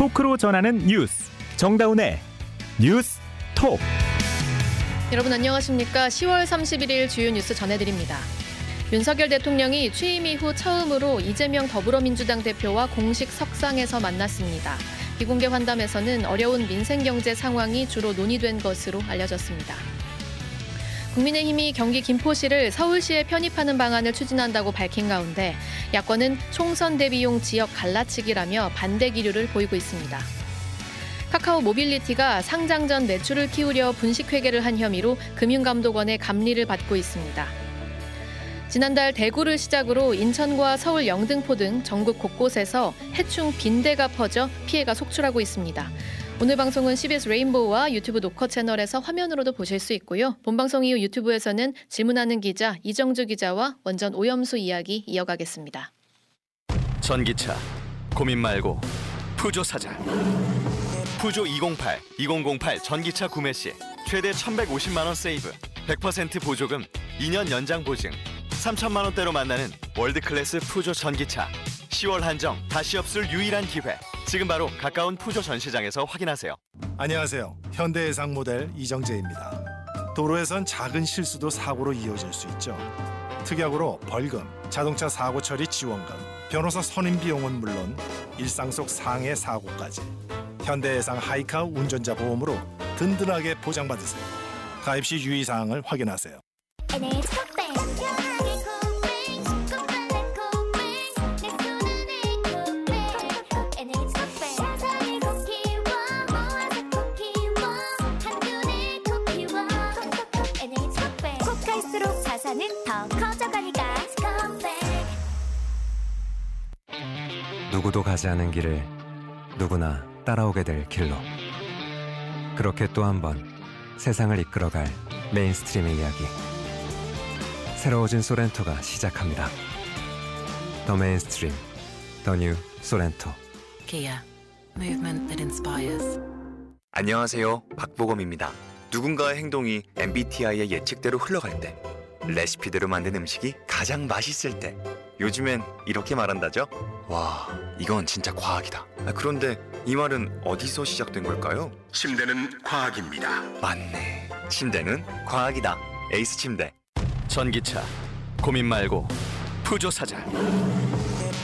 토크로 전하는 뉴스 정다운의 뉴스 톡 여러분 안녕하십니까? 10월 31일 주요 뉴스 전해드립니다. 윤석열 대통령이 취임 이후 처음으로 이재명 더불어민주당 대표와 공식 석상에서 만났습니다. 비공개 환담에서는 어려운 민생 경제 상황이 주로 논의된 것으로 알려졌습니다. 국민의힘이 경기 김포시를 서울시에 편입하는 방안을 추진한다고 밝힌 가운데 야권은 총선 대비용 지역 갈라치기라며 반대 기류를 보이고 있습니다. 카카오 모빌리티가 상장 전 매출을 키우려 분식회계를 한 혐의로 금융감독원의 감리를 받고 있습니다. 지난달 대구를 시작으로 인천과 서울 영등포 등 전국 곳곳에서 해충 빈대가 퍼져 피해가 속출하고 있습니다. 오늘 방송은 CBS 레인보우와 유튜브 녹화 채널에서 화면으로도 보실 수 있고요. 본방송 이후 유튜브에서는 질문하는 기자 이정주 기자와 원전 오염수 이야기 이어가겠습니다. 전기차 고민 말고 푸조 사자. 푸조 208, 2008 전기차 구매 시 최대 1,150만 원 세이브, 100% 보조금, 2년 연장 보증, 3천만 원대로 만나는 world class 푸조 전기차. 10월 한정 다시 없을 유일한 기회. 지금 바로 가까운 푸조 전시장에서 확인하세요. 안녕하세요. 현대해상 모델 이정재입니다. 도로에선 작은 실수도 사고로 이어질 수 있죠. 특약으로 벌금, 자동차 사고 처리 지원금, 변호사 선임 비용은 물론 일상 속 상해 사고까지 현대해상 하이카 운전자 보험으로 든든하게 보장받으세요. 가입 시 유의 사항을 확인하세요. 누구도 가지 않은 길을 누구나 따라오게 될 길로 그렇게 또 한 번 세상을 이끌어갈 mainstream의 이야기 새로워진 쏘렌토가 시작합니다 the mainstream the new 쏘렌토 Kia, movement that inspires. 안녕하세요. 박보검입니다. 누군가의 행동이 MBTI의 예측대로 흘러갈 때, 레시피대로 만든 음식이 가장 맛있을 때, 요즘엔 이렇게 말한다죠? 와, 이건 진짜 과학이다. 아, 그런데 이 말은 어디서 시작된 걸까요? 침대는 과학입니다. 맞네. 침대는 과학이다. 에이스 침대. 전기차 고민 말고 푸조 사자.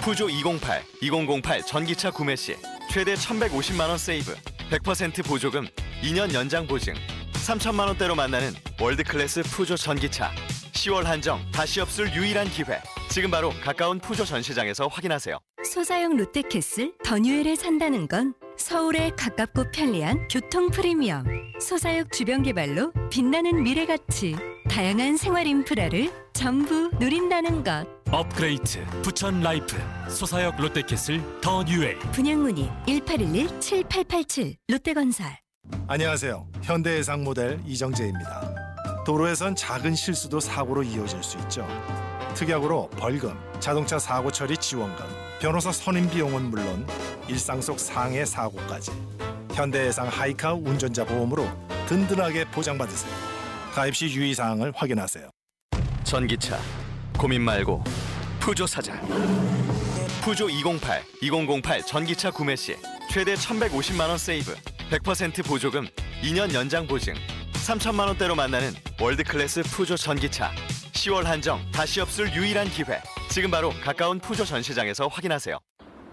푸조 208, 2008 전기차 구매 시 최대 1,150만 원 세이브, 100% 보조금, 2년 연장 보증, 3천만 원대로 만나는 world class 푸조 전기차. 10월 한정 다시 없을 유일한 기회. 지금 바로 가까운 푸조 전시장에서 확인하세요. 소사역 롯데캐슬 더뉴엘을 산다는 건 서울에 가깝고 편리한 교통 프리미엄 소사역 주변 개발로 빛나는 미래 가치 다양한 생활 인프라를 전부 누린다는 것 업그레이드 부천 life 소사역 롯데캐슬 더뉴엘 분양 문의 1811-7887 롯데건설 안녕하세요. 현대해상 모델 이정재입니다. 도로에선 작은 실수도 사고로 이어질 수 있죠. 특약으로 벌금, 자동차 사고 처리 지원금, 변호사 선임 비용은 물론 일상 속 상해 사고까지 현대해상 하이카 운전자 보험으로 든든하게 보장받으세요. 가입 시 유의 사항을 확인하세요. 전기차 고민 말고 푸조 사자. 푸조 208, 2008 전기차 구매 시 최대 1,150만 원 세이브, 100% 보조금, 2년 연장 보증, 3천만 원대로 만나는 world class 푸조 전기차. 10월 한정 다시 없을 유일한 기회. 지금 바로 가까운 푸조 전시장에서 확인하세요.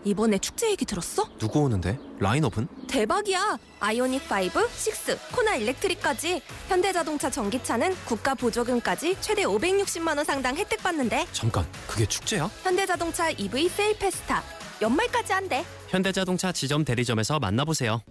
이번에 축제 얘기 들었어? 누구 오는데? 라인업은? 대박이야! 아이오닉 5, 6, 코나 일렉트릭까지 현대자동차 전기차는 국가 보조금까지 최대 560만 원 상당 혜택 받는데 잠깐 그게 축제야? 현대자동차 EV 세일 페스타 연말까지 한대. 현대자동차 지점 대리점에서 만나보세요.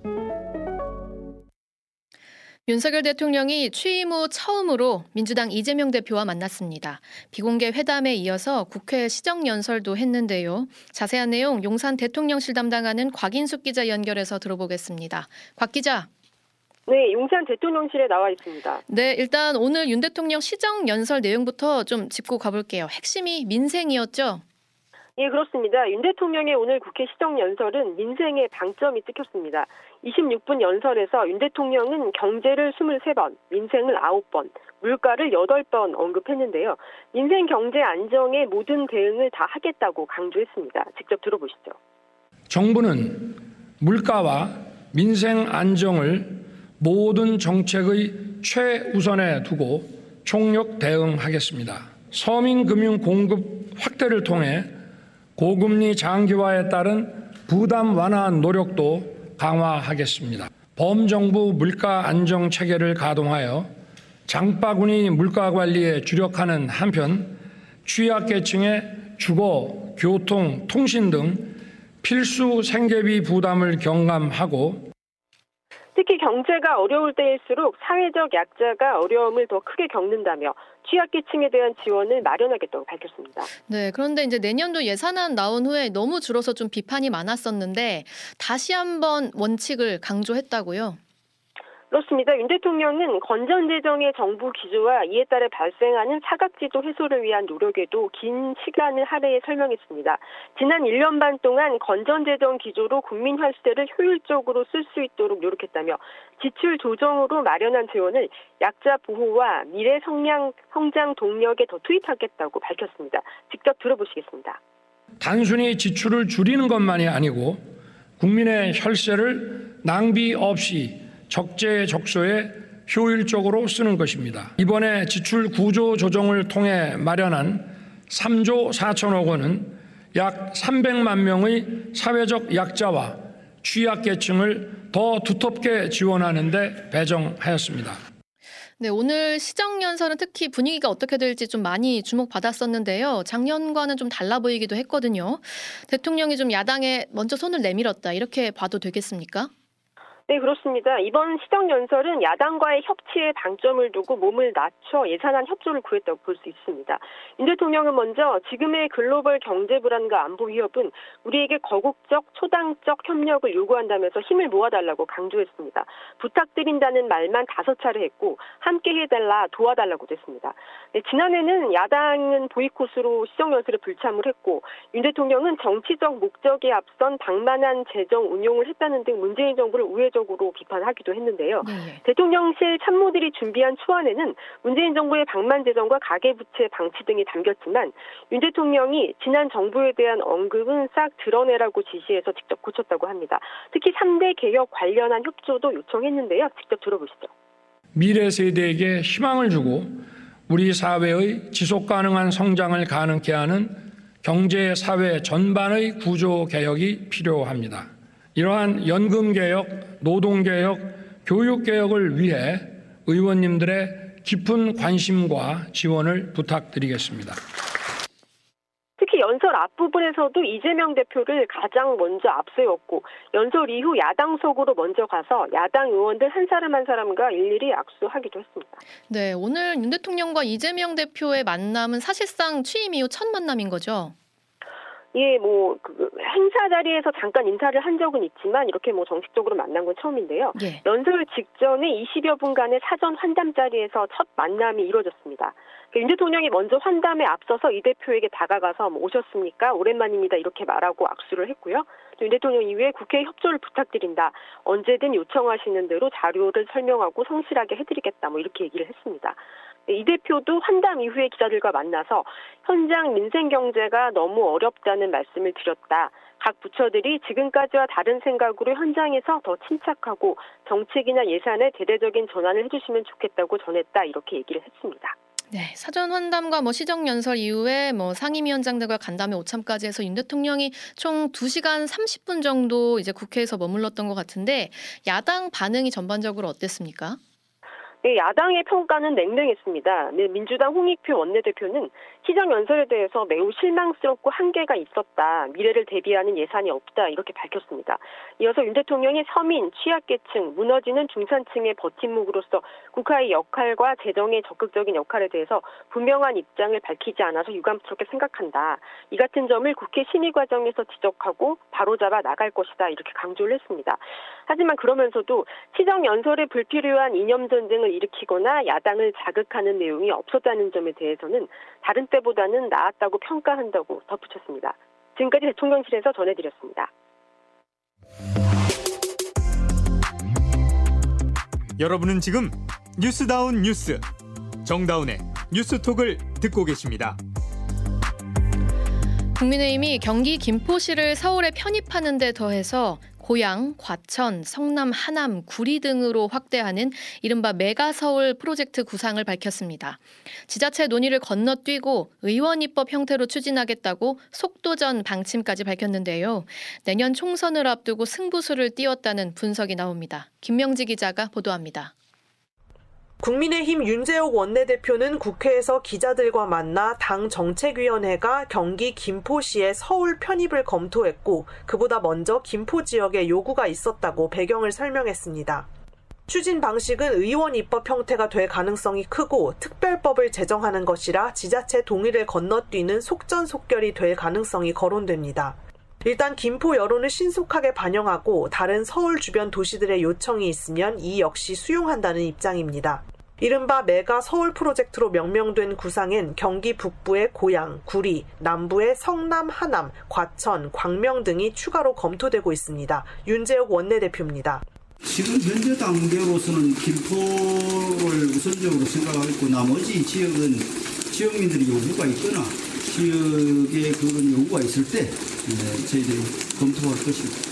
윤석열 대통령이 취임 후 처음으로 민주당 이재명 대표와 만났습니다. 비공개 회담에 이어서 국회 시정연설도 했는데요. 자세한 내용 용산 대통령실 담당하는 곽인숙 기자 연결해서 들어보겠습니다. 곽 기자. 네, 용산 대통령실에 나와 있습니다. 네, 일단 오늘 윤 대통령 시정연설 내용부터 좀 짚고 가볼게요. 핵심이 민생이었죠? 예, 그렇습니다. 윤 대통령의 오늘 국회 시정 연설은 민생의 방점이 찍혔습니다. 26분 연설에서 윤 대통령은 경제를 23번, 민생을 9번, 물가를 8번 언급했는데요. 민생 경제 안정에 모든 대응을 다 하겠다고 강조했습니다. 직접 들어보시죠. 정부는 물가와 민생 안정을 모든 정책의 최우선에 두고 총력 대응하겠습니다. 서민금융 공급 확대를 통해 고금리 장기화에 따른 부담 완화 노력도 강화하겠습니다. 범정부 물가 안정 체계를 가동하여 장바구니 물가 관리에 주력하는 한편 취약계층의 주거, 교통, 통신 등 필수 생계비 부담을 경감하고 특히 경제가 어려울 때일수록 사회적 약자가 어려움을 더 크게 겪는다며 취약계층에 대한 지원을 마련하겠다고 밝혔습니다. 네, 그런데 이제 내년도 예산안 나온 후에 너무 줄어서 좀 비판이 많았었는데 다시 한번 원칙을 강조했다고요. 그렇습니다. 윤 대통령은 건전 재정의 정부 기조와 이에 따라 발생하는 사각지도 해소를 위한 노력에도 긴 시간을 할애해 설명했습니다. 지난 1년 반 동안 건전 재정 기조로 국민 혈세를 효율적으로 쓸 수 있도록 노력했다며 지출 조정으로 마련한 재원을 약자 보호와 미래 성장, 성장 동력에 더 투입하겠다고 밝혔습니다. 직접 들어보시겠습니다. 단순히 지출을 줄이는 것만이 아니고 국민의 혈세를 낭비 없이 적재적소에 효율적으로 쓰는 것입니다. 이번에 지출 구조 조정을 통해 마련한 3조 4천억 원은 약 300만 명의 사회적 약자와 취약계층을 더 두텁게 지원하는 데 배정하였습니다. 네, 오늘 시정 연설은 특히 분위기가 어떻게 될지 좀 많이 주목받았었는데요. 작년과는 좀 달라 보이기도 했거든요. 대통령이 좀 야당에 먼저 손을 내밀었다. 이렇게 봐도 되겠습니까? 네, 그렇습니다. 이번 시정연설은 야당과의 협치에 방점을 두고 몸을 낮춰 예산안 협조를 구했다고 볼 수 있습니다. 윤 대통령은 먼저 지금의 글로벌 경제 불안과 안보 위협은 우리에게 거국적, 초당적 협력을 요구한다면서 힘을 모아달라고 강조했습니다. 부탁드린다는 말만 다섯 차례 했고 함께 해달라, 도와달라고도 했습니다. 네, 지난해는 야당은 보이콧으로 시정연설에 불참을 했고 윤 대통령은 정치적 목적에 앞선 방만한 재정 운용을 했다는 등 문재인 정부를 우회적 으로 비판하기도 했는데요. 네. 대통령실 참모들이 준비한 초안에는 문재인 정부의 방만 재정과 가계부채 방치 등이 담겼지만 윤 대통령이 지난 정부에 대한 언급은 싹 드러내라고 지시해서 직접 고쳤다고 합니다. 특히 3대 개혁 관련한 협조도 요청했는데요. 직접 들어보시죠. 미래 세대에게 희망을 주고 우리 사회의 지속 가능한 성장을 가능케 하는 경제 사회 전반의 구조 개혁이 필요합니다. 이러한 연금 개혁, 노동 개혁, 교육 개혁을 위해 의원님들의 깊은 관심과 지원을 부탁드리겠습니다. 특히 연설 앞부분에서도 이재명 대표를 가장 먼저 앞세웠고 연설 이후 야당석으로 먼저 가서 야당 의원들 한 사람 한 사람과 일일이 악수하기도 했습니다. 네, 오늘 윤 대통령과 이재명 대표의 만남은 사실상 취임 이후 첫 만남인 거죠. 예, 뭐, 그, 행사 자리에서 잠깐 인사를 한 적은 있지만, 이렇게 뭐 정식적으로 만난 건 처음인데요. 예. 연설 직전에 20여 분간의 사전 환담 자리에서 첫 만남이 이루어졌습니다. 그윤 대통령이 먼저 환담에 앞서서 이 대표에게 다가가서 뭐 오셨습니까? 오랜만입니다. 이렇게 말하고 악수를 했고요. 윤 대통령 이후에 국회 협조를 부탁드린다. 언제든 요청하시는 대로 자료를 설명하고 성실하게 해드리겠다. 뭐 이렇게 얘기를 했습니다. 네, 이 대표도 환담 이후에 기자들과 만나서 현장 민생 경제가 너무 어렵다는 말씀을 드렸다. 각 부처들이 지금까지와 다른 생각으로 현장에서 더 침착하고 정책이나 예산에 대대적인 전환을 해주시면 좋겠다고 전했다. 이렇게 얘기를 했습니다. 네, 사전 환담과 뭐 시정 연설 이후에 뭐 상임위원장들과 간담회 오참까지 해서 윤 대통령이 총 2시간 30분 정도 이제 국회에서 머물렀던 것 같은데 야당 반응이 전반적으로 어땠습니까? 네, 야당의 평가는 냉랭했습니다. 네, 민주당 홍익표 원내대표는 시정 연설에 대해서 매우 실망스럽고 한계가 있었다. 미래를 대비하는 예산이 없다. 이렇게 밝혔습니다. 이어서 윤 대통령이 서민, 취약계층, 무너지는 중산층의 버팀목으로서 국가의 역할과 재정의 적극적인 역할에 대해서 분명한 입장을 밝히지 않아서 유감스럽게 생각한다. 이 같은 점을 국회 심의 과정에서 지적하고 바로잡아 나갈 것이다. 이렇게 강조를 했습니다. 하지만 그러면서도 시정 연설에 불필요한 이념 전쟁을 일으키거나 야당을 자극하는 내용이 없었다는 점에 대해서는 다른 때보다는 나았다고 평가한다고 덧붙였습니다. 지금까지 대통령실에서 전해드렸습니다. 여러분은 지금 뉴스다운 뉴스 정다운의 뉴스톡을 듣고 계십니다. 국민의힘이 경기 김포시를 서울에 편입하는 데 더해서 고양, 과천, 성남, 하남, 구리 등으로 확대하는 이른바 메가서울 프로젝트 구상을 밝혔습니다. 지자체 논의를 건너뛰고 의원 입법 형태로 추진하겠다고 속도전 방침까지 밝혔는데요. 내년 총선을 앞두고 승부수를 띄웠다는 분석이 나옵니다. 김명지 기자가 보도합니다. 국민의힘 윤재옥 원내대표는 국회에서 기자들과 만나 당 정책위원회가 경기 김포시의 서울 편입을 검토했고 그보다 먼저 김포 지역에 요구가 있었다고 배경을 설명했습니다. 추진 방식은 의원 입법 형태가 될 가능성이 크고 특별법을 제정하는 것이라 지자체 동의를 건너뛰는 속전속결이 될 가능성이 거론됩니다. 일단 김포 여론을 신속하게 반영하고 다른 서울 주변 도시들의 요청이 있으면 이 역시 수용한다는 입장입니다. 이른바 메가 서울 프로젝트로 명명된 구상엔 경기 북부의 고양, 구리, 남부의 성남, 하남, 과천, 광명 등이 추가로 검토되고 있습니다. 윤재욱 원내대표입니다. 지금 현재 단계로서는 김포를 우선적으로 생각하고 있고 나머지 지역은 지역민들이 요구가 있거나 지역에 그런 요구가 있을 때 저희들이 검토할 것입니다.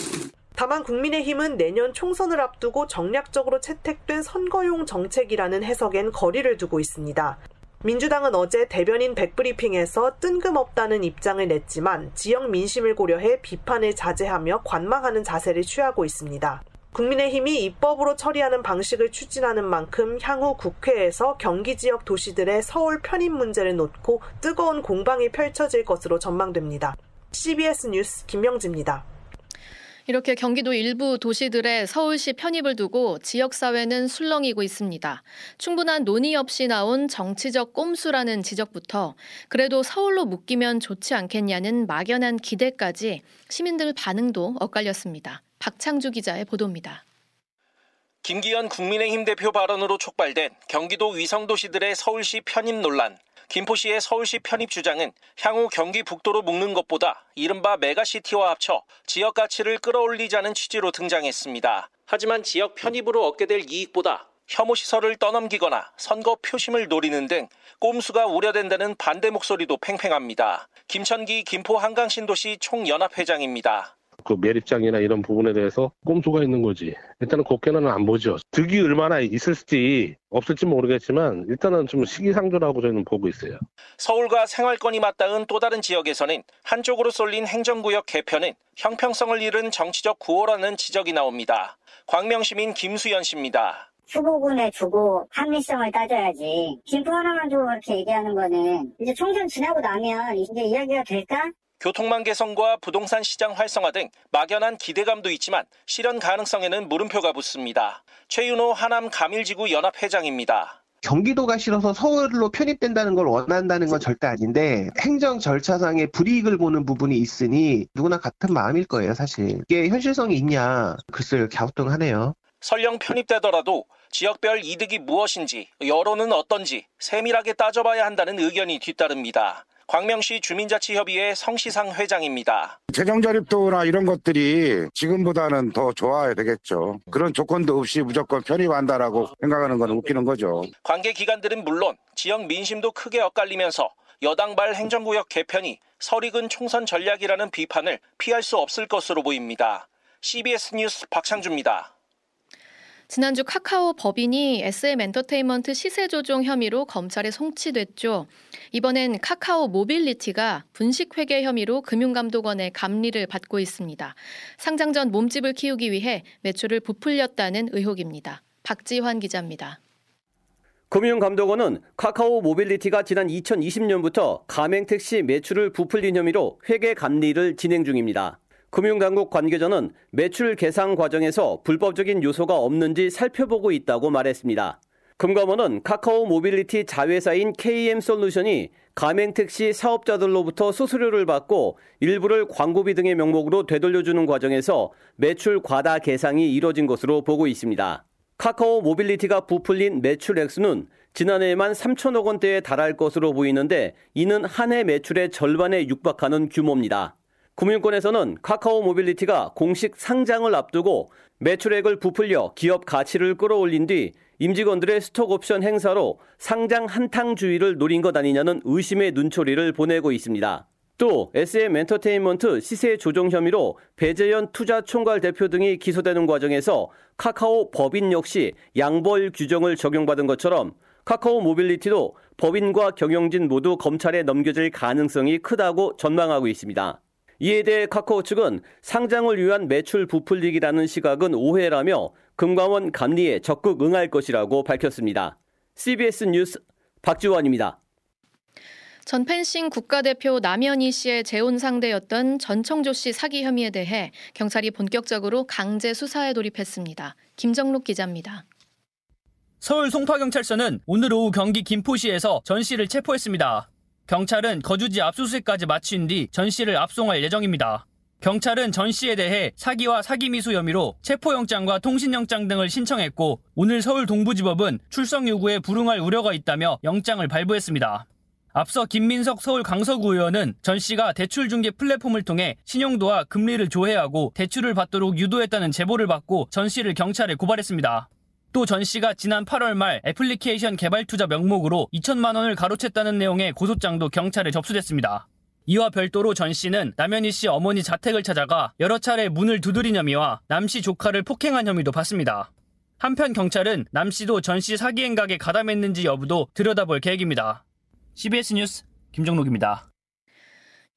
다만 국민의힘은 내년 총선을 앞두고 정략적으로 채택된 선거용 정책이라는 해석엔 거리를 두고 있습니다. 민주당은 어제 대변인 백브리핑에서 뜬금없다는 입장을 냈지만 지역 민심을 고려해 비판을 자제하며 관망하는 자세를 취하고 있습니다. 국민의힘이 입법으로 처리하는 방식을 추진하는 만큼 향후 국회에서 경기 지역 도시들의 서울 편입 문제를 놓고 뜨거운 공방이 펼쳐질 것으로 전망됩니다. CBS 뉴스 김명지입니다. 이렇게 경기도 일부 도시들의 서울시 편입을 두고 지역사회는 술렁이고 있습니다. 충분한 논의 없이 나온 정치적 꼼수라는 지적부터 그래도 서울로 묶이면 좋지 않겠냐는 막연한 기대까지 시민들 반응도 엇갈렸습니다. 박창주 기자의 보도입니다. 김기현 국민의힘 대표 발언으로 촉발된 경기도 위성도시들의 서울시 편입 논란. 김포시의 서울시 편입 주장은 향후 경기 북도로 묶는 것보다 이른바 메가시티와 합쳐 지역 가치를 끌어올리자는 취지로 등장했습니다. 하지만 지역 편입으로 얻게 될 이익보다 혐오 시설을 떠넘기거나 선거 표심을 노리는 등 꼼수가 우려된다는 반대 목소리도 팽팽합니다. 김천기 김포 한강신도시 총연합회장입니다. 그 매립장이나 이런 부분에 대해서 꼼수가 있는 거지. 일단은 곱게는 안 보죠. 득이 얼마나 있을지 없을지 모르겠지만 일단은 좀 시기상조라고 저희는 보고 있어요. 서울과 생활권이 맞닿은 또 다른 지역에서는 한쪽으로 쏠린 행정구역 개편은 형평성을 잃은 정치적 구호라는 지적이 나옵니다. 광명시민 김수연 씨입니다. 후보군에 두고 합리성을 따져야지. 김포 하나만 두고 그렇게 얘기하는 거는 이제 총선 지나고 나면 이제 이야기가 될까? 교통망 개선과 부동산 시장 활성화 등 막연한 기대감도 있지만 실현 가능성에는 물음표가 붙습니다. 최윤호 하남 가밀지구 연합회장입니다. 경기도가 싫어서 서울로 편입된다는 걸 원한다는 건 절대 아닌데 행정 절차상의 불이익을 보는 부분이 있으니 누구나 같은 마음일 거예요, 사실. 이게 현실성이 있냐? 글쎄요, 갸우뚱하네요. 설령 편입되더라도 지역별 이득이 무엇인지, 여론은 어떤지 세밀하게 따져봐야 한다는 의견이 뒤따릅니다. 광명시 주민자치협의회 성시상 회장입니다. 재정 자립도나 이런 것들이 지금보다는 더 좋아야 되겠죠. 그런 조건도 없이 무조건 편입한다라고 생각하는 건 웃기는 거죠. 관계 기관들은 물론 지역 민심도 크게 엇갈리면서 여당발 행정구역 개편이 설익은 총선 전략이라는 비판을 피할 수 없을 것으로 보입니다. CBS 뉴스 박창주입니다. 지난주 카카오 법인이 SM 엔터테인먼트 시세 조종 혐의로 검찰에 송치됐죠. 이번엔 카카오 모빌리티가 분식회계 혐의로 금융감독원의 감리를 받고 있습니다. 상장 전 몸집을 키우기 위해 매출을 부풀렸다는 의혹입니다. 박지환 기자입니다. 금융감독원은 카카오 모빌리티가 지난 2020년부터 가맹택시 매출을 부풀린 혐의로 회계 감리를 진행 중입니다. 금융당국 관계자는 매출 계산 과정에서 불법적인 요소가 없는지 살펴보고 있다고 말했습니다. 금감원은 카카오 모빌리티 자회사인 KM 솔루션이 가맹택시 사업자들로부터 수수료를 받고 일부를 광고비 등의 명목으로 되돌려주는 과정에서 매출 과다 계상이 이뤄진 것으로 보고 있습니다. 카카오 모빌리티가 부풀린 매출 액수는 지난해에만 3천억 원대에 달할 것으로 보이는데 이는 한 해 매출의 절반에 육박하는 규모입니다. 금융권에서는 카카오 모빌리티가 공식 상장을 앞두고 매출액을 부풀려 기업 가치를 끌어올린 뒤 임직원들의 스톡옵션 행사로 상장 한탕주의를 노린 것 아니냐는 의심의 눈초리를 보내고 있습니다. 또 SM 엔터테인먼트 시세 조정 혐의로 배재현 투자 총괄 대표 등이 기소되는 과정에서 카카오 법인 역시 양벌 규정을 적용받은 것처럼 카카오 모빌리티도 법인과 경영진 모두 검찰에 넘겨질 가능성이 크다고 전망하고 있습니다. 이에 대해 카카오 측은 상장을 위한 매출 부풀리기라는 시각은 오해라며 금감원 감리에 적극 응할 것이라고 밝혔습니다. CBS 뉴스 박지원입니다. 전 펜싱 국가대표 남현희 씨의 재혼 상대였던 전청조 씨 사기 혐의에 대해 경찰이 본격적으로 강제 수사에 돌입했습니다. 김정록 기자입니다. 서울 송파경찰서는 오늘 오후 경기 김포시에서 전 씨를 체포했습니다. 경찰은 거주지 압수수색까지 마친 뒤 전 씨를 압송할 예정입니다. 경찰은 전 씨에 대해 사기와 사기 미수 혐의로 체포영장과 통신영장 등을 신청했고 오늘 서울 동부지법은 출석 요구에 불응할 우려가 있다며 영장을 발부했습니다. 앞서 김민석 서울 강서구 의원은 전 씨가 대출 중개 플랫폼을 통해 신용도와 금리를 조회하고 대출을 받도록 유도했다는 제보를 받고 전 씨를 경찰에 고발했습니다. 또 전 씨가 지난 8월 말 애플리케이션 개발 투자 명목으로 2천만 원을 가로챘다는 내용의 고소장도 경찰에 접수됐습니다. 이와 별도로 전 씨는 남현희 씨 어머니 자택을 찾아가 여러 차례 문을 두드린 혐의와 남 씨 조카를 폭행한 혐의도 받습니다. 한편 경찰은 남 씨도 전 씨 사기 행각에 가담했는지 여부도 들여다볼 계획입니다. CBS 뉴스 김정록입니다.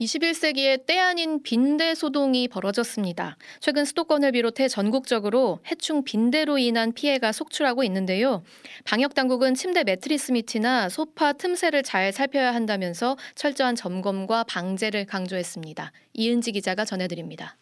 21세기의 때 아닌 빈대 소동이 벌어졌습니다. 최근 수도권을 비롯해 전국적으로 해충 빈대로 인한 피해가 속출하고 있는데요. 방역 당국은 침대 매트리스 밑이나 소파 틈새를 잘 살펴야 한다면서 철저한 점검과 방제를 강조했습니다. 이은지 기자가 전해드립니다.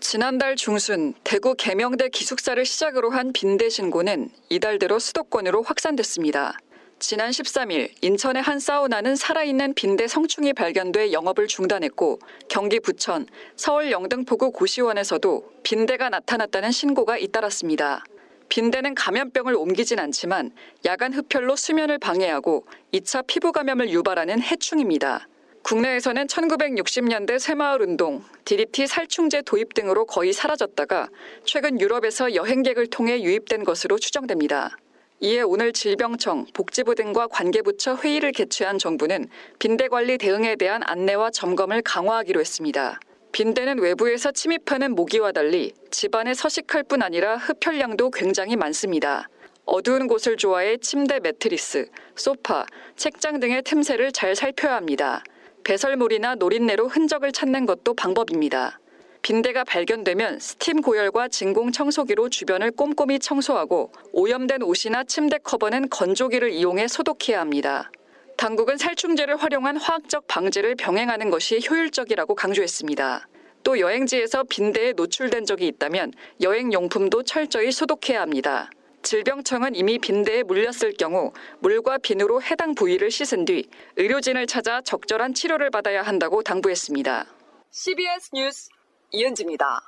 지난달 중순 대구 계명대 기숙사를 시작으로 한 빈대 신고는 이달 들어 수도권으로 확산됐습니다. 지난 13일 인천의 한 사우나는 살아있는 빈대 성충이 발견돼 영업을 중단했고 경기 부천, 서울 영등포구 고시원에서도 빈대가 나타났다는 신고가 잇따랐습니다. 빈대는 감염병을 옮기진 않지만 야간 흡혈로 수면을 방해하고 2차 피부 감염을 유발하는 해충입니다. 국내에서는 1960년대 새마을 운동, DDT 살충제 도입 등으로 거의 사라졌다가 최근 유럽에서 여행객을 통해 유입된 것으로 추정됩니다. 이에 오늘 질병청, 복지부 등과 관계부처 회의를 개최한 정부는 빈대 관리 대응에 대한 안내와 점검을 강화하기로 했습니다. 빈대는 외부에서 침입하는 모기와 달리 집안에 서식할 뿐 아니라 흡혈량도 굉장히 많습니다. 어두운 곳을 좋아해 침대 매트리스, 소파, 책장 등의 틈새를 잘 살펴야 합니다. 배설물이나 노린내로 흔적을 찾는 것도 방법입니다. 빈대가 발견되면 스팀 고열과 진공 청소기로 주변을 꼼꼼히 청소하고 오염된 옷이나 침대 커버는 건조기를 이용해 소독해야 합니다. 당국은 살충제를 활용한 화학적 방제를 병행하는 것이 효율적이라고 강조했습니다. 또 여행지에서 빈대에 노출된 적이 있다면 여행 용품도 철저히 소독해야 합니다. 질병청은 이미 빈대에 물렸을 경우 물과 비누로 해당 부위를 씻은 뒤 의료진을 찾아 적절한 치료를 받아야 한다고 당부했습니다. CBS 뉴스 이은지입니다.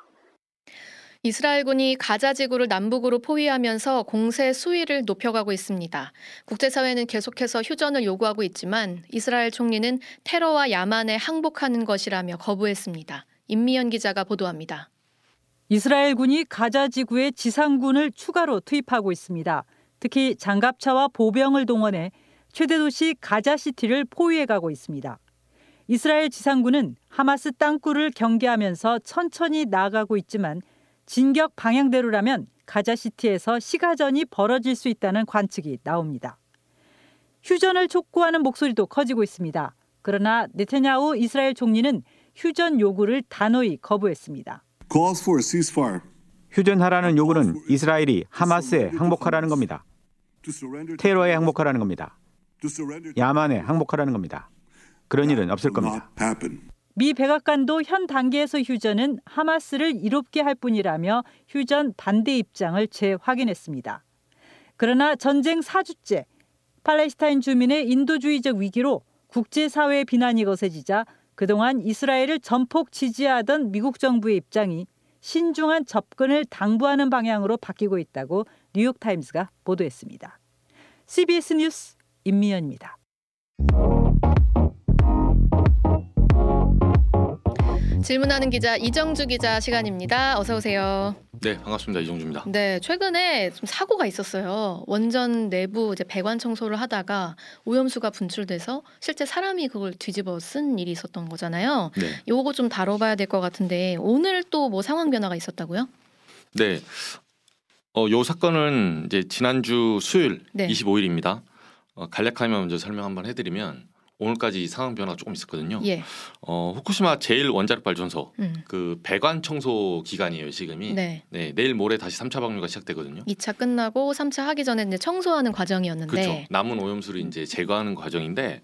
이스라엘군이 가자 지구를 남북으로 포위하면서 공세 수위를 높여가고 있습니다. 국제사회는 계속해서 휴전을 요구하고 있지만 이스라엘 총리는 테러와 야만에 항복하는 것이라며 거부했습니다. 임미연 기자가 보도합니다. 이스라엘군이 가자 지구에 지상군을 추가로 투입하고 있습니다. 특히 장갑차와 보병을 동원해 최대 도시 가자시티를 포위해 가고 있습니다. 이스라엘 지상군은 하마스 땅굴을 경계하면서 천천히 나아가고 있지만 진격 방향대로라면 가자시티에서 시가전이 벌어질 수 있다는 관측이 나옵니다. 휴전을 촉구하는 목소리도 커지고 있습니다. 그러나 네테냐후 이스라엘 총리는 휴전 요구를 단호히 거부했습니다. 휴전하라는 요구는 이스라엘이 하마스에 항복하라는 겁니다. 테러에 항복하라는 겁니다. 야만에 항복하라는 겁니다. 그런 일은 없을 겁니다. 미 백악관도 현 단계에서 휴전은 하마스를 이롭게 할 뿐이라며 휴전 반대 입장을 재확인했습니다. 그러나 전쟁 4주째 팔레스타인 주민의 인도주의적 위기로 국제사회의 비난이 거세지자 그동안 이스라엘을 전폭 지지하던 미국 정부의 입장이 신중한 접근을 당부하는 방향으로 바뀌고 있다고 뉴욕타임스가 보도했습니다. CBS 뉴스 임미연입니다. 질문하는 기자 이정주 기자 시간입니다. 어서 오세요. 네, 반갑습니다. 이종주입니다. 네, 최근에 좀 사고가 있었어요. 원전 내부 이제 배관 청소를 하다가 오염수가 분출돼서 실제 사람이 그걸 뒤집어 쓴 일이 있었던 거잖아요. 네. 요거 좀 다뤄봐야 될 것 같은데 오늘 또 뭐 상황 변화가 있었다고요? 네. 어, 요 사건은 이제 지난주 수요일 네. 25일입니다. 어, 간략하게 먼저 설명 한번 해드리면 오늘까지 상황 변화가 조금 있었거든요. 예. 어, 후쿠시마 제일 원자력 발전소 음. 그 배관 청소 기간이에요 지금이. 네. 내일 모레 다시 3차 방류가 시작되거든요. 2차 끝나고 3차 하기 전에 이제 청소하는 과정이었는데 그렇죠. 남은 오염수를 이제 제거하는 과정인데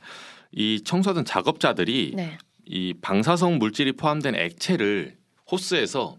이 청소하던 작업자들이 네. 이 방사성 물질이 포함된 액체를 호스에서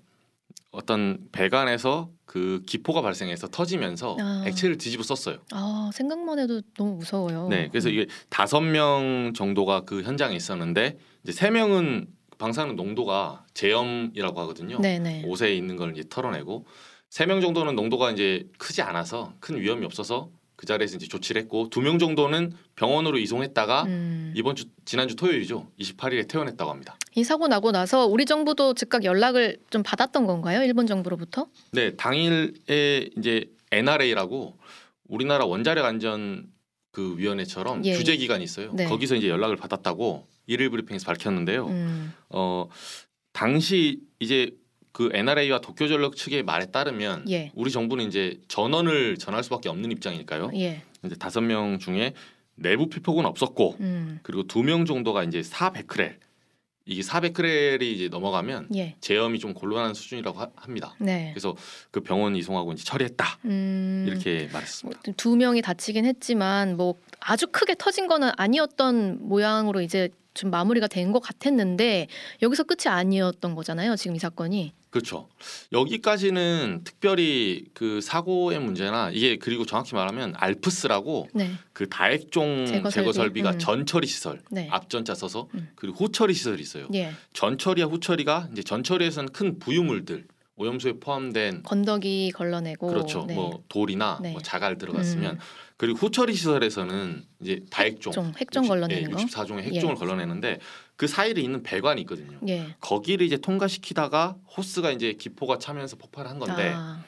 어떤 배관에서 그 기포가 발생해서 터지면서 아. 액체를 뒤집어 썼어요. 아, 생각만 해도 너무 무서워요. 네, 그래서 이게 다섯 명 정도가 그 현장에 있었는데 이제 세 명은 방사능 농도가 제염이라고 하거든요. 네네. 옷에 있는 걸 이제 털어내고 세 명 정도는 농도가 이제 크지 않아서 큰 위험이 없어서 그 자리에서 이제 조치를 했고 두 명 정도는 병원으로 이송했다가 음. 이번 주 지난주 토요일이죠. 28일에 퇴원했다고 합니다. 이 사고 나고 나서 우리 정부도 즉각 연락을 좀 받았던 건가요? 일본 정부로부터? 네, 당일에 이제 NRA라고 우리나라 원자력 안전 그 위원회처럼 예. 규제 기관이 있어요. 네. 거기서 이제 연락을 받았다고 일일 브리핑에서 밝혔는데요. 음. 어 당시 이제 그 NRA와 도쿄전력 측의 말에 따르면 예. 우리 정부는 이제 전원을 전할 수밖에 없는 입장이니까요. 예. 이제 다섯 명 중에 내부 피폭은 없었고 음. 그리고 두 명 정도가 이제 400크렐 이게 400크렐이 이제 넘어가면 예. 제염이 좀 곤란한 수준이라고 하- 합니다. 네. 그래서 그 병원 이송하고 이제 처리했다 음. 이렇게 말했습니다. 두 명이 다치긴 했지만 뭐 아주 크게 터진 거는 아니었던 모양으로 이제 좀 마무리가 된 것 같았는데 여기서 끝이 아니었던 거잖아요. 지금 이 사건이. 그렇죠. 여기까지는 특별히 그 사고의 문제나 이게 그리고 정확히 말하면 알프스라고 네. 그 다액종 제거 제거, 설비? 설비가 음. 전처리 시설 네. 앞전자 써서 그리고 후처리 시설이 있어요. 예. 전처리와 후처리가 이제 전처리에서는 큰 부유물들 오염수에 포함된 건더기 걸러내고. 그렇죠. 네. 뭐 돌이나 네. 뭐 자갈 들어갔으면 음. 그리고 후처리 시설에서는 이제 다액종 핵종, 핵종 걸러내는 거. 64종의 핵종을 예. 걸러내는데 그 사이에 있는 배관이 있거든요. 예. 거기를 이제 통과시키다가 호스가 이제 기포가 차면서 폭발한 건데 아,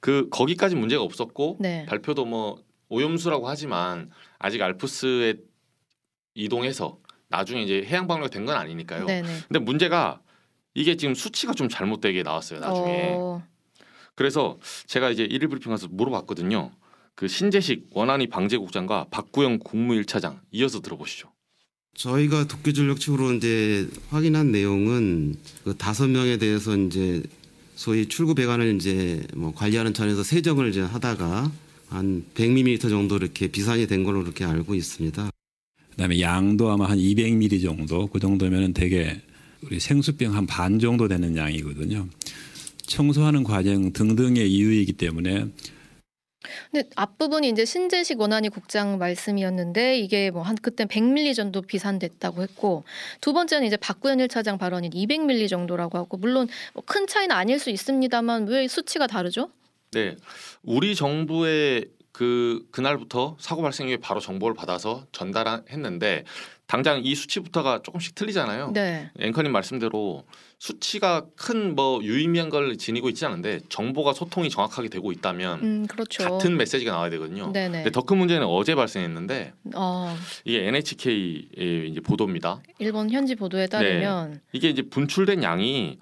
그 거기까지 문제가 없었고 네. 발표도 뭐 오염수라고 하지만 아직 알프스에 이동해서 나중에 이제 해양 방류가 된 건 아니니까요. 네네. 근데 문제가 이게 지금 수치가 좀 잘못되게 나왔어요 나중에. 어, 그래서 제가 이제 일일 브리핑 가서 물어봤거든요. 그 신재식 원안위 방재국장과 박구영 국무일차장 이어서 들어보시죠. 저희가 도쿄전력 측으로 이제 확인한 내용은 그 다섯 명에 대해서 이제 소위 출구 배관을 이제 뭐 관리하는 차원에서 세정을 이제 하다가 한 100mm 정도 이렇게 비산이 된 걸로 이렇게 알고 있습니다. 그다음에 양도 아마 한 200ml 정도 그 정도면은 되게 우리 생수병 한 반 정도 되는 양이거든요. 청소하는 과정 등등의 이유이기 때문에 근데 앞부분이 이제 신재식 원안위 국장 말씀이었는데 이게 뭐 한 그때 100밀리 정도 비산됐다고 했고 두 번째는 이제 박구현 1차장 발언이 200밀리 정도라고 하고 물론 뭐 큰 차이는 아닐 수 있습니다만 왜 수치가 다르죠? 네, 우리 정부의 그 그날부터 사고 발생 후에 바로 정보를 받아서 전달했는데 당장 이 수치부터가 조금씩 틀리잖아요. 네. 앵커님 말씀대로 수치가 큰 뭐 유의미한 걸 지니고 있지 않은데 정보가 소통이 정확하게 되고 있다면 음, 그렇죠. 같은 메시지가 나와야 되거든요. 네네. 근데 더 큰 문제는 어제 발생했는데 어, 이게 NHK의 이제 보도입니다. 일본 현지 보도에 따르면 네. 이게 이제 분출된 양이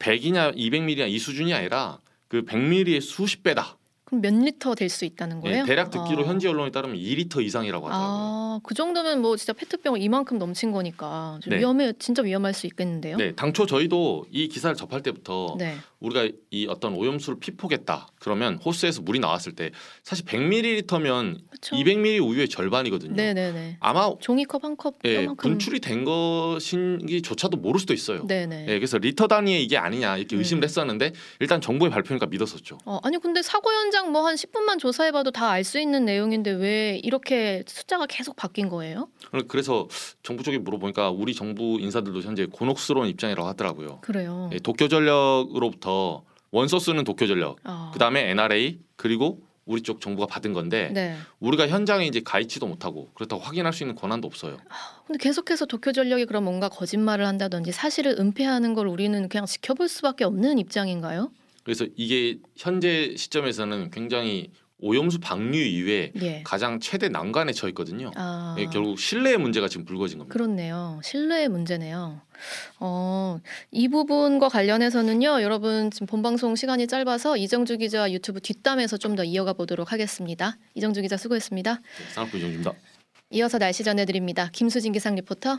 100이냐 200ml냐 이 수준이 아니라 그 100ml의 수십 배다. 그럼 몇 리터 될 수 있다는 거예요? 예, 대략 듣기로 어. 현지 언론에 따르면 2리터 이상이라고 하더라고요. 아, 그 정도면 뭐 진짜 페트병을 이만큼 넘친 거니까 좀 네. 위험해 진짜 위험할 수 있겠는데요. 네, 당초 저희도 이 기사를 접할 때부터 네. 우리가 이 어떤 오염수를 피폭했다. 그러면 호스에서 물이 나왔을 때 사실 100ml면 200ml 우유의 절반이거든요. 네, 네, 네. 아마 종이컵 한컵 예, 요만큼 분출이 된 것인지조차도 모를 수도 있어요. 네, 네. 예, 그래서 리터 단위의 이게 아니냐 이렇게 의심을 했었는데 일단 정부의 발표니까 믿었었죠. 어, 아니 근데 사고 현장 뭐 한 10분만 조사해봐도 다 알 수 있는 내용인데 왜 이렇게 숫자가 계속 바뀐 거예요? 그래서 정부 쪽에 물어보니까 우리 정부 인사들도 현재 곤혹스러운 입장이라고 하더라고요. 그래요. 예, 도쿄 전력으로부터 원소스는 도쿄 전력, 아. 그 다음에 NRA 그리고 우리 쪽 정부가 받은 건데 네. 우리가 현장에 이제 가 있지도 못하고 그렇다고 확인할 수 있는 권한도 없어요. 근데 계속해서 도쿄 전력이 그럼 뭔가 거짓말을 한다든지 사실을 은폐하는 걸 우리는 그냥 지켜볼 수밖에 없는 입장인가요? 그래서 이게 현재 시점에서는 굉장히 오염수 방류 이후에 예. 가장 최대 난관에 처해 있거든요. 아. 예, 결국 신뢰의 문제가 지금 불거진 겁니다. 그렇네요. 신뢰의 문제네요. 어, 이 부분과 관련해서는요, 여러분 지금 본방송 시간이 짧아서 이정주 기자 유튜브 뒷담에서 좀 더 이어가 보도록 하겠습니다. 이정주 기자 수고했습니다. 산업부 이정주입니다. 이어서 날씨 전해드립니다. 김수진 기상 리포터.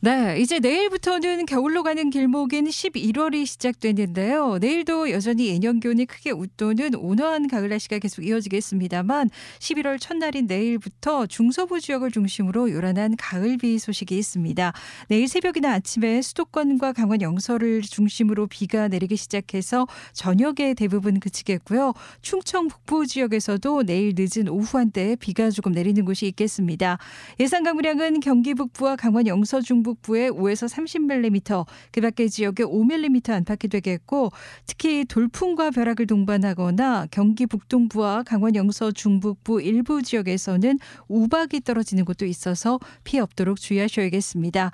네, 이제 내일부터는 겨울로 가는 길목인 11월이 시작되는데요. 내일도 여전히 예년기온이 크게 웃도는 온화한 가을 날씨가 계속 이어지겠습니다만 11월 첫날인 내일부터 중서부 지역을 중심으로 요란한 가을비 소식이 있습니다. 내일 새벽이나 아침에 수도권과 강원 영서를 중심으로 비가 내리기 시작해서 저녁에 대부분 그치겠고요. 충청 북부 지역에서도 내일 늦은 오후 한때 비가 조금 내리는 곳이 있겠습니다. 예상 강우량은 경기 북부와 강원 영서 중부 북부에 5에서 30mm, 그 밖의 지역에 5mm 안팎이 되겠고 특히 돌풍과 벼락을 동반하거나 경기 북동부와 강원 영서 중북부 일부 지역에서는 우박이 떨어지는 곳도 있어서 피해 없도록 주의하셔야겠습니다.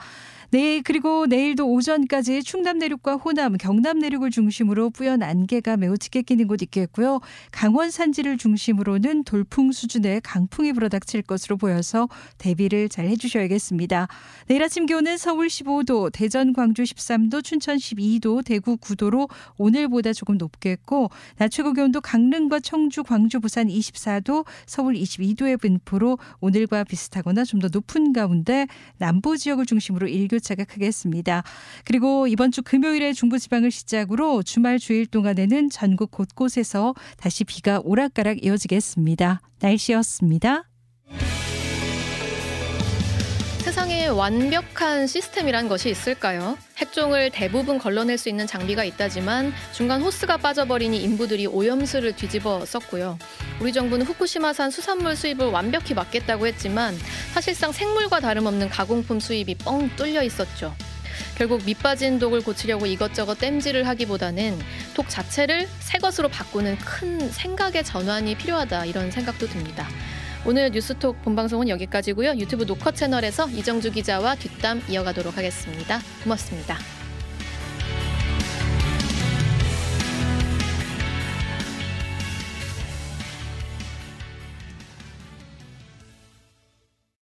네, 그리고 내일도 오전까지 충남 내륙과 호남, 경남 내륙을 중심으로 뿌연 안개가 매우 짙게 끼는 곳 있겠고요. 강원 산지를 중심으로는 돌풍 수준의 강풍이 불어닥칠 것으로 보여서 대비를 잘 해주셔야겠습니다. 내일 아침 기온은 서울 15도, 대전, 광주 13도, 춘천 12도, 대구 9도로 오늘보다 조금 높겠고 낮 최고 기온도 강릉과 청주, 광주, 부산 24도, 서울 22도의 분포로 오늘과 비슷하거나 좀 더 높은 가운데 남부 지역을 중심으로 일교 차가 크겠습니다. 그리고 이번 주 금요일에 중부지방을 시작으로 주말 주일 동안에는 전국 곳곳에서 다시 비가 오락가락 이어지겠습니다. 날씨였습니다. 세상에 완벽한 시스템이란 것이 있을까요? 핵종을 대부분 걸러낼 수 있는 장비가 있다지만 중간 호스가 빠져버리니 인부들이 오염수를 뒤집어 썼고요. 우리 정부는 후쿠시마산 수산물 수입을 완벽히 막겠다고 했지만 사실상 생물과 다름없는 가공품 수입이 뻥 뚫려 있었죠. 결국 밑빠진 독을 고치려고 이것저것 땜질을 하기보다는 독 자체를 새 것으로 바꾸는 큰 생각의 전환이 필요하다 이런 생각도 듭니다. 오늘 뉴스톡 본방송은 여기까지고요. 유튜브 녹화 채널에서 이정주 기자와 뒷담 이어가도록 하겠습니다. 고맙습니다.